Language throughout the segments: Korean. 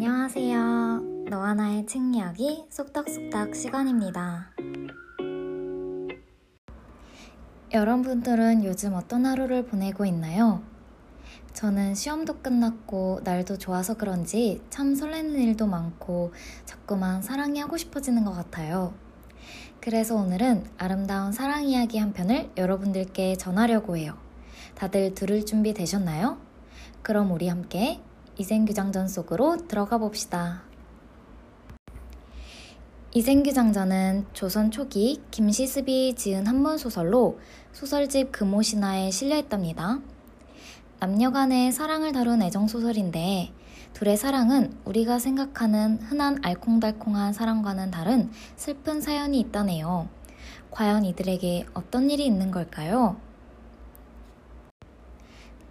안녕하세요. 너와 나의 책 이야기 쏙닥쏙닥 시간입니다. 여러분들은 요즘 어떤 하루를 보내고 있나요? 저는 시험도 끝났고 날도 좋아서 그런지 참 설레는 일도 많고 자꾸만 사랑이 하고 싶어지는 것 같아요. 그래서 오늘은 아름다운 사랑 이야기 한 편을 여러분들께 전하려고 해요. 다들 들을 준비 되셨나요? 그럼 우리 함께 이생규장전 속으로 들어가 봅시다. 이생규장전은 조선 초기 김시습이 지은 한문 소설로 소설집 금오신화에 실려 있답니다. 남녀 간의 사랑을 다룬 애정소설인데 둘의 사랑은 우리가 생각하는 흔한 알콩달콩한 사랑과는 다른 슬픈 사연이 있다네요. 과연 이들에게 어떤 일이 있는 걸까요?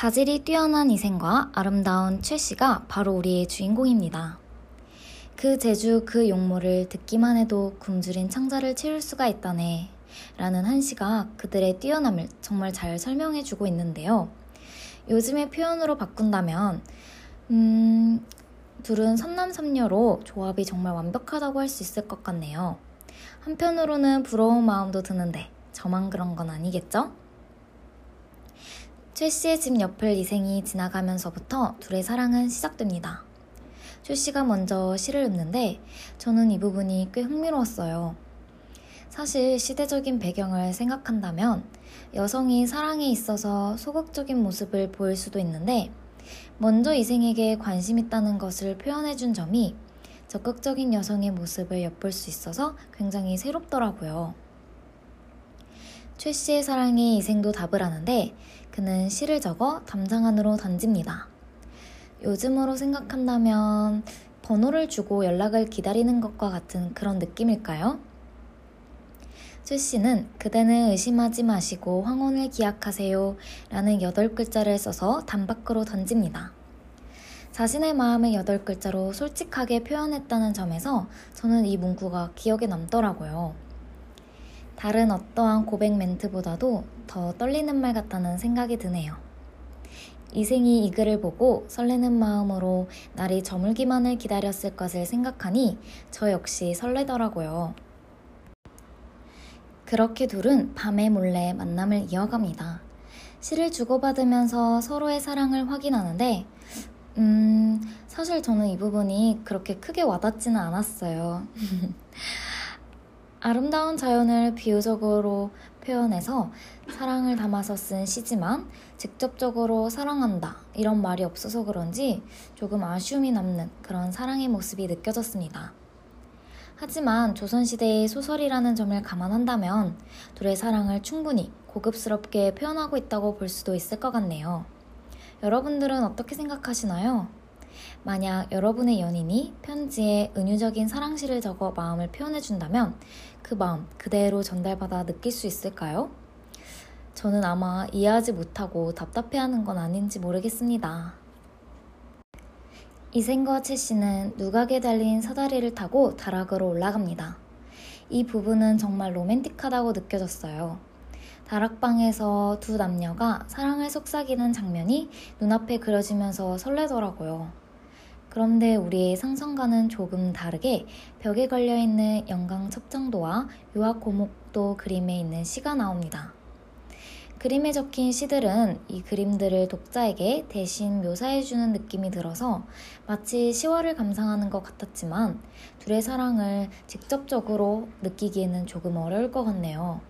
자질이 뛰어난 이생과 아름다운 최 씨가 바로 우리의 주인공입니다. 그 제주 그 용모를 듣기만 해도 굶주린 창자를 채울 수가 있다네. 라는 한 씨가 그들의 뛰어남을 정말 잘 설명해 주고 있는데요. 요즘의 표현으로 바꾼다면, 음, 둘은 선남선녀로 조합이 정말 완벽하다고 할 수 있을 것 같네요. 한편으로는 부러운 마음도 드는데, 저만 그런 건 아니겠죠? 최 씨의 집 옆을 이생이 지나가면서부터 둘의 사랑은 시작됩니다. 최 씨가 먼저 시를 읊는데 저는 이 부분이 꽤 흥미로웠어요. 사실 시대적인 배경을 생각한다면 여성이 사랑에 있어서 소극적인 모습을 보일 수도 있는데 먼저 이생에게 관심 있다는 것을 표현해준 점이 적극적인 여성의 모습을 엿볼 수 있어서 굉장히 새롭더라고요. 최 씨의 사랑에 이생도 답을 하는데 그는 시를 적어 담장 안으로 던집니다. 요즘으로 생각한다면 번호를 주고 연락을 기다리는 것과 같은 그런 느낌일까요? 최 씨는 그대는 의심하지 마시고 황혼을 기약하세요 라는 여덟 글자를 써서 담 밖으로 던집니다. 자신의 마음을 여덟 글자로 솔직하게 표현했다는 점에서 저는 이 문구가 기억에 남더라고요. 다른 어떠한 고백 멘트보다도 더 떨리는 말 같다는 생각이 드네요. 이생이 이 글을 보고 설레는 마음으로 날이 저물기만을 기다렸을 것을 생각하니 저 역시 설레더라고요. 그렇게 둘은 밤에 몰래 만남을 이어갑니다. 시를 주고받으면서 서로의 사랑을 확인하는데, 음, 사실 저는 이 부분이 그렇게 크게 와닿지는 않았어요. 아름다운 자연을 비유적으로 표현해서 사랑을 담아서 쓴 시지만 직접적으로 사랑한다 이런 말이 없어서 그런지 조금 아쉬움이 남는 그런 사랑의 모습이 느껴졌습니다. 하지만 조선시대의 소설이라는 점을 감안한다면 둘의 사랑을 충분히 고급스럽게 표현하고 있다고 볼 수도 있을 것 같네요. 여러분들은 어떻게 생각하시나요? 만약 여러분의 연인이 편지에 은유적인 사랑시를 적어 마음을 표현해준다면 그 마음 그대로 전달받아 느낄 수 있을까요? 저는 아마 이해하지 못하고 답답해하는 건 아닌지 모르겠습니다. 이생과 채 씨는 누각에 달린 사다리를 타고 다락으로 올라갑니다. 이 부분은 정말 로맨틱하다고 느껴졌어요. 다락방에서 두 남녀가 사랑을 속삭이는 장면이 눈앞에 그려지면서 설레더라고요. 그런데 우리의 상상과는 조금 다르게 벽에 걸려있는 영광 첩정도와 유학 고목도 그림에 있는 시가 나옵니다. 그림에 적힌 시들은 이 그림들을 독자에게 대신 묘사해주는 느낌이 들어서 마치 시화를 감상하는 것 같았지만 둘의 사랑을 직접적으로 느끼기에는 조금 어려울 것 같네요.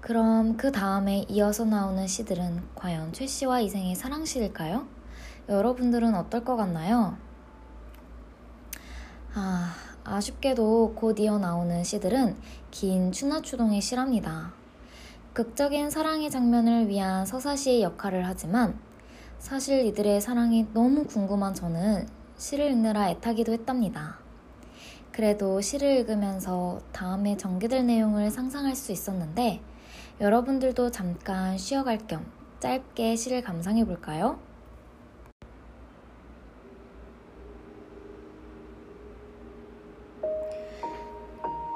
그럼 그 다음에 이어서 나오는 시들은 과연 최 씨와 이생의 사랑시일까요? 여러분들은 어떨 것 같나요? 아, 아쉽게도 곧 이어 나오는 시들은 긴 추나추동의 시랍니다. 극적인 사랑의 장면을 위한 서사시의 역할을 하지만 사실 이들의 사랑이 너무 궁금한 저는 시를 읽느라 애타기도 했답니다. 그래도 시를 읽으면서 다음에 전개될 내용을 상상할 수 있었는데 여러분들도 잠깐 쉬어갈 겸 짧게 시를 감상해 볼까요?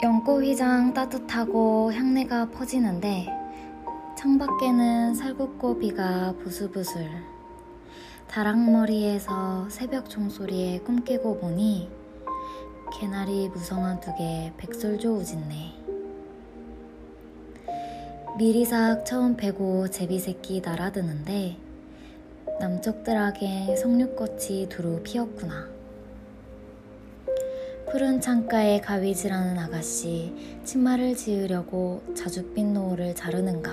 연꽃휘장 따뜻하고 향내가 퍼지는데 창밖에는 살구꽃 비가 부슬부슬 다락머리에서 새벽 종소리에 꿈깨고 보니 개나리 무성한 두 개 백설조 우진네 미리삭 처음 패고 제비새끼 날아드는데 남쪽들에게 석류꽃이 두루 피었구나. 푸른 창가에 가위질하는 아가씨 치마를 지으려고 자줏빛 노을을 자르는가.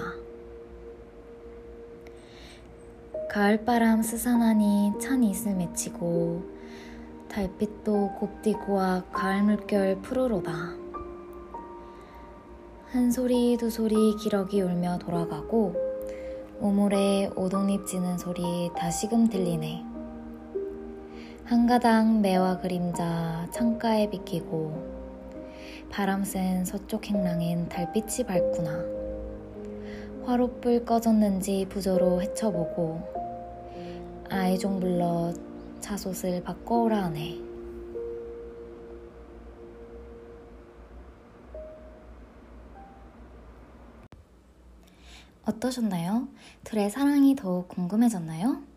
가을바람 스산하니 찬 이슬 맺히고 달빛도 곱디고와 가을 물결 푸르로다. 한 소리 두 소리 기러기 울며 돌아가고 우물에 오동잎 지는 소리 다시금 들리네. 한 가당 매와 그림자 창가에 비키고 바람 센 서쪽 행랑엔 달빛이 밝구나. 화롯불 꺼졌는지 부조로 헤쳐보고 아이종 불러 차솥을 바꿔오라 하네. 어떠셨나요? 둘의 사랑이 더욱 궁금해졌나요?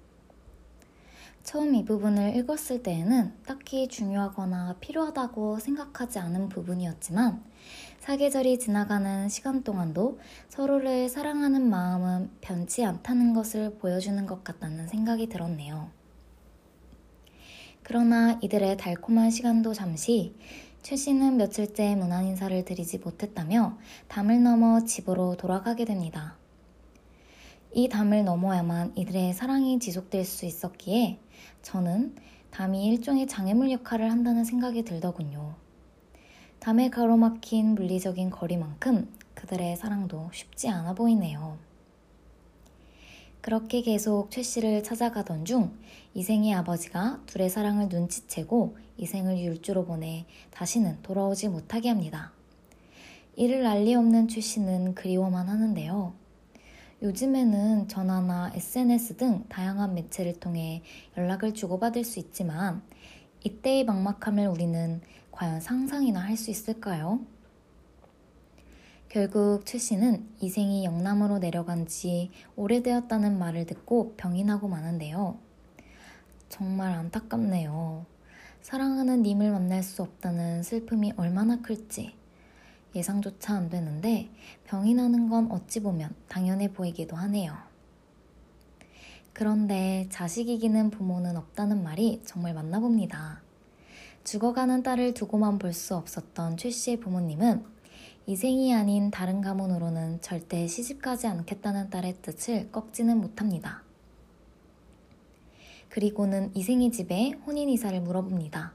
처음 이 부분을 읽었을 때에는 딱히 중요하거나 필요하다고 생각하지 않은 부분이었지만 사계절이 지나가는 시간 동안도 서로를 사랑하는 마음은 변치 않다는 것을 보여주는 것 같다는 생각이 들었네요. 그러나 이들의 달콤한 시간도 잠시 최 씨는 며칠째 문안 인사를 드리지 못했다며 담을 넘어 집으로 돌아가게 됩니다. 이 담을 넘어야만 이들의 사랑이 지속될 수 있었기에 저는 담이 일종의 장애물 역할을 한다는 생각이 들더군요. 담에 가로막힌 물리적인 거리만큼 그들의 사랑도 쉽지 않아 보이네요. 그렇게 계속 최 씨를 찾아가던 중 이생의 아버지가 둘의 사랑을 눈치채고 이생을 율주로 보내 다시는 돌아오지 못하게 합니다. 이를 알리 없는 최 씨는 그리워만 하는데요. 요즘에는 전화나 SNS 등 다양한 매체를 통해 연락을 주고받을 수 있지만 이때의 막막함을 우리는 과연 상상이나 할 수 있을까요? 결국 최 씨는 이생이 영남으로 내려간 지 오래되었다는 말을 듣고 병이 나고 마는데요. 정말 안타깝네요. 사랑하는 님을 만날 수 없다는 슬픔이 얼마나 클지. 예상조차 안 되는데 병이 나는 건 어찌 보면 당연해 보이기도 하네요. 그런데 자식 이기는 부모는 없다는 말이 정말 맞나 봅니다. 죽어가는 딸을 두고만 볼 수 없었던 최 씨의 부모님은 이생이 아닌 다른 가문으로는 절대 시집가지 않겠다는 딸의 뜻을 꺾지는 못합니다. 그리고는 이생이 집에 혼인 이사를 물어봅니다.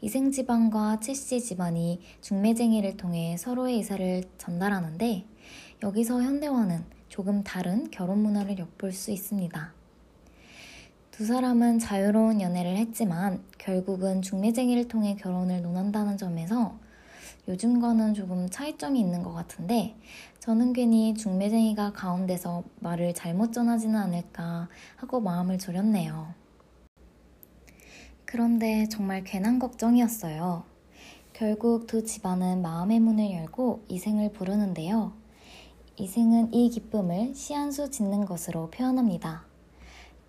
이생 집안과 칠씨 집안이 중매쟁이를 통해 서로의 의사를 전달하는데 여기서 현대화는 조금 다른 결혼 문화를 엿볼 수 있습니다. 두 사람은 자유로운 연애를 했지만 결국은 중매쟁이를 통해 결혼을 논한다는 점에서 요즘과는 조금 차이점이 있는 것 같은데 저는 괜히 중매쟁이가 가운데서 말을 잘못 전하지는 않을까 하고 마음을 졸였네요. 그런데 정말 괜한 걱정이었어요. 결국 두 집안은 마음의 문을 열고 이생을 부르는데요. 이생은 이 기쁨을 시한수 짓는 것으로 표현합니다.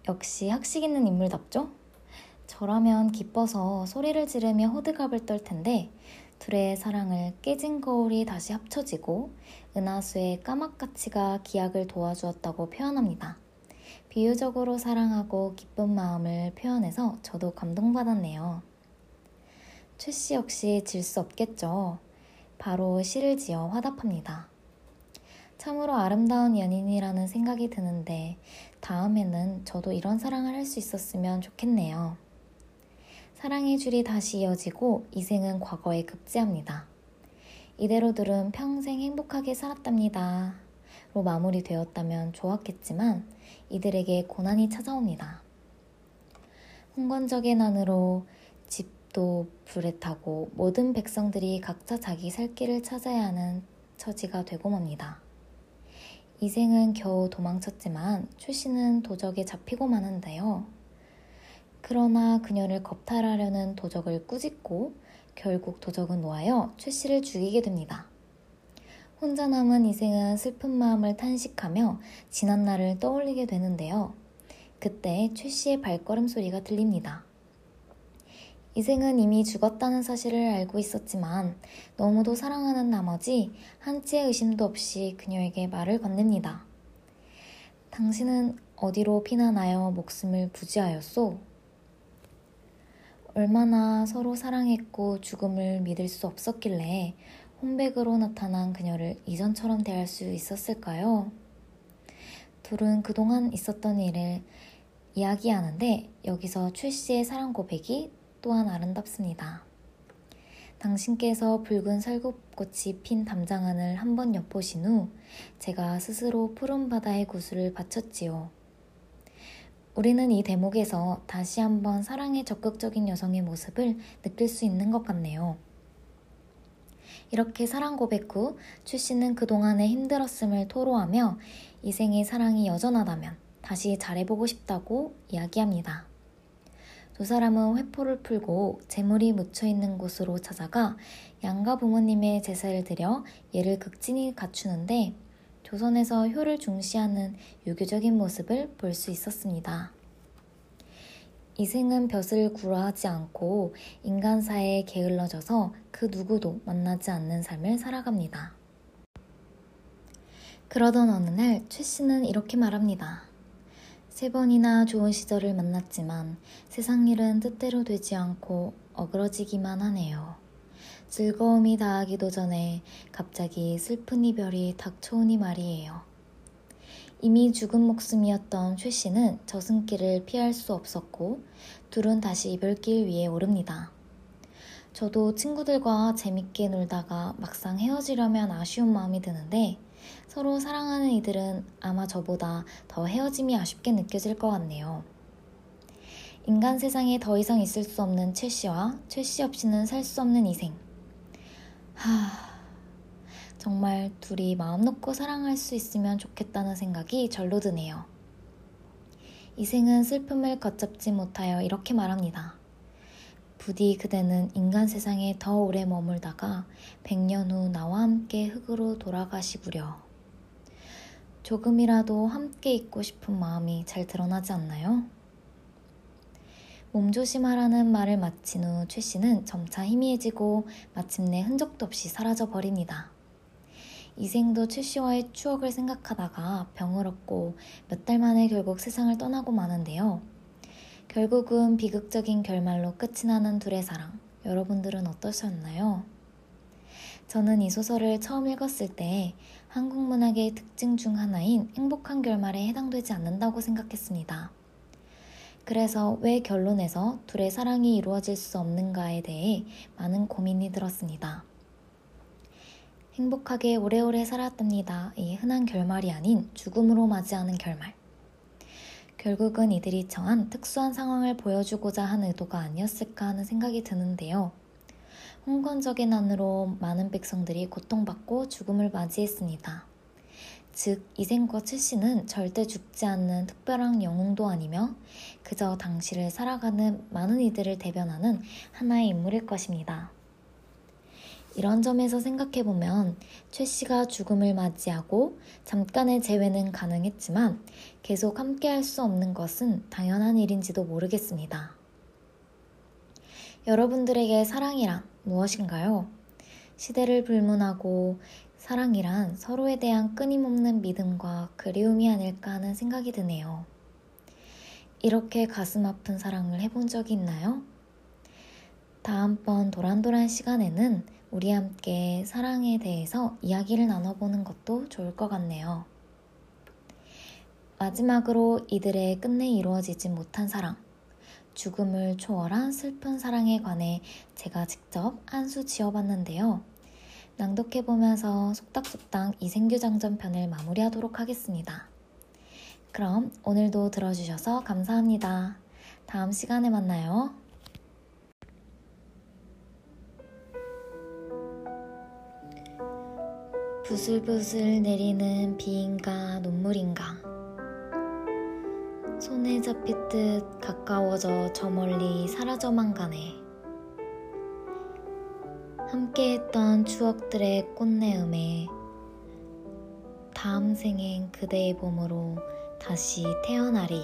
역시 학식 있는 인물답죠? 저라면 기뻐서 소리를 지르며 호드갑을 떨 텐데 둘의 사랑을 깨진 거울이 다시 합쳐지고 은하수의 까막가치가 기약을 도와주었다고 표현합니다. 비유적으로 사랑하고 기쁜 마음을 표현해서 저도 감동받았네요. 최 씨 역시 질 수 없겠죠. 바로 시를 지어 화답합니다. 참으로 아름다운 연인이라는 생각이 드는데 다음에는 저도 이런 사랑을 할 수 있었으면 좋겠네요. 사랑의 줄이 다시 이어지고 이생은 과거에 급제합니다. 이대로들은 평생 행복하게 살았답니다. 로 마무리되었다면 좋았겠지만 이들에게 고난이 찾아옵니다. 홍건적의 난으로 집도 불에 타고 모든 백성들이 각자 자기 살 길을 찾아야 하는 처지가 되고 맙니다. 이생은 겨우 도망쳤지만 출신은 도적에 잡히고 마는데요. 그러나 그녀를 겁탈하려는 도적을 꾸짖고 결국 도적은 놓아여 최 씨를 죽이게 됩니다. 혼자 남은 이생은 슬픈 마음을 탄식하며 지난 날을 떠올리게 되는데요. 그때 최 씨의 발걸음 소리가 들립니다. 이생은 이미 죽었다는 사실을 알고 있었지만 너무도 사랑하는 나머지 한치의 의심도 없이 그녀에게 말을 건넵니다. 당신은 어디로 피난하여 목숨을 부지하였소? 얼마나 서로 사랑했고 죽음을 믿을 수 없었길래 혼백으로 나타난 그녀를 이전처럼 대할 수 있었을까요? 둘은 그동안 있었던 일을 이야기하는데 여기서 최 씨의 사랑 고백이 또한 아름답습니다. 당신께서 붉은 살구꽃이 핀 담장 안을 한번 엿보신 후 제가 스스로 푸른 바다의 구슬을 바쳤지요. 우리는 이 대목에서 다시 한번 사랑의 적극적인 여성의 모습을 느낄 수 있는 것 같네요. 이렇게 사랑 고백 후 출씨는 그동안의 힘들었음을 토로하며 이 생의 사랑이 여전하다면 다시 잘해보고 싶다고 이야기합니다. 두 사람은 회포를 풀고 재물이 묻혀 있는 곳으로 찾아가 양가 부모님의 제사를 드려 예를 극진히 갖추는데 조선에서 효를 중시하는 유교적인 모습을 볼 수 있었습니다. 이생은 벼슬 구라하지 않고 인간사에 게을러져서 그 누구도 만나지 않는 삶을 살아갑니다. 그러던 어느 날 최 씨는 이렇게 말합니다. 세 번이나 좋은 시절을 만났지만 세상 일은 뜻대로 되지 않고 어그러지기만 하네요. 즐거움이 다하기도 전에 갑자기 슬픈 이별이 닥쳐오니 말이에요. 이미 죽은 목숨이었던 최 씨는 저승길을 피할 수 없었고 둘은 다시 이별길 위에 오릅니다. 저도 친구들과 재밌게 놀다가 막상 헤어지려면 아쉬운 마음이 드는데 서로 사랑하는 이들은 아마 저보다 더 헤어짐이 아쉽게 느껴질 것 같네요. 인간 세상에 더 이상 있을 수 없는 최 씨와 최 씨 없이는 살 수 없는 이생. 하... 정말 둘이 마음 놓고 사랑할 수 있으면 좋겠다는 생각이 절로 드네요. 이생은 슬픔을 걷잡지 못하여 이렇게 말합니다. 부디 그대는 인간 세상에 더 오래 머물다가 백년 후 나와 함께 흙으로 돌아가시구려. 조금이라도 함께 있고 싶은 마음이 잘 드러나지 않나요? 몸조심하라는 말을 마친 후 최 씨는 점차 희미해지고 마침내 흔적도 없이 사라져 버립니다. 이생도 최 씨와의 추억을 생각하다가 병을 얻고 몇 달 만에 결국 세상을 떠나고 마는데요. 결국은 비극적인 결말로 끝이 나는 둘의 사랑. 여러분들은 어떠셨나요? 저는 이 소설을 처음 읽었을 때 한국 문학의 특징 중 하나인 행복한 결말에 해당되지 않는다고 생각했습니다. 그래서 왜 결론에서 둘의 사랑이 이루어질 수 없는가에 대해 많은 고민이 들었습니다. 행복하게 오래오래 살았답니다. 이 흔한 결말이 아닌 죽음으로 맞이하는 결말. 결국은 이들이 처한 특수한 상황을 보여주고자 한 의도가 아니었을까 하는 생각이 드는데요. 홍건적인 안으로 많은 백성들이 고통받고 죽음을 맞이했습니다. 즉, 이생과 칠씨는 절대 죽지 않는 특별한 영웅도 아니며 그저 당시를 살아가는 많은 이들을 대변하는 하나의 인물일 것입니다. 이런 점에서 생각해보면 최 씨가 죽음을 맞이하고 잠깐의 재회는 가능했지만 계속 함께 할 수 없는 것은 당연한 일인지도 모르겠습니다. 여러분들에게 사랑이란 무엇인가요? 시대를 불문하고 사랑이란 서로에 대한 끊임없는 믿음과 그리움이 아닐까 하는 생각이 드네요. 이렇게 가슴 아픈 사랑을 해본 적이 있나요? 다음번 도란도란 시간에는 우리 함께 사랑에 대해서 이야기를 나눠보는 것도 좋을 것 같네요. 마지막으로 이들의 끝내 이루어지지 못한 사랑, 죽음을 초월한 슬픈 사랑에 관해 제가 직접 한수 지어봤는데요. 낭독해보면서 속닥속닥 이생규장전편을 마무리하도록 하겠습니다. 그럼 오늘도 들어주셔서 감사합니다. 다음 시간에 만나요. 부슬부슬 내리는 비인가 눈물인가. 손에 잡힐 듯 가까워져 저 멀리 사라져만 가네. 함께했던 추억들의 꽃내음에 다음 생엔 그대의 봄으로 다시 태어나리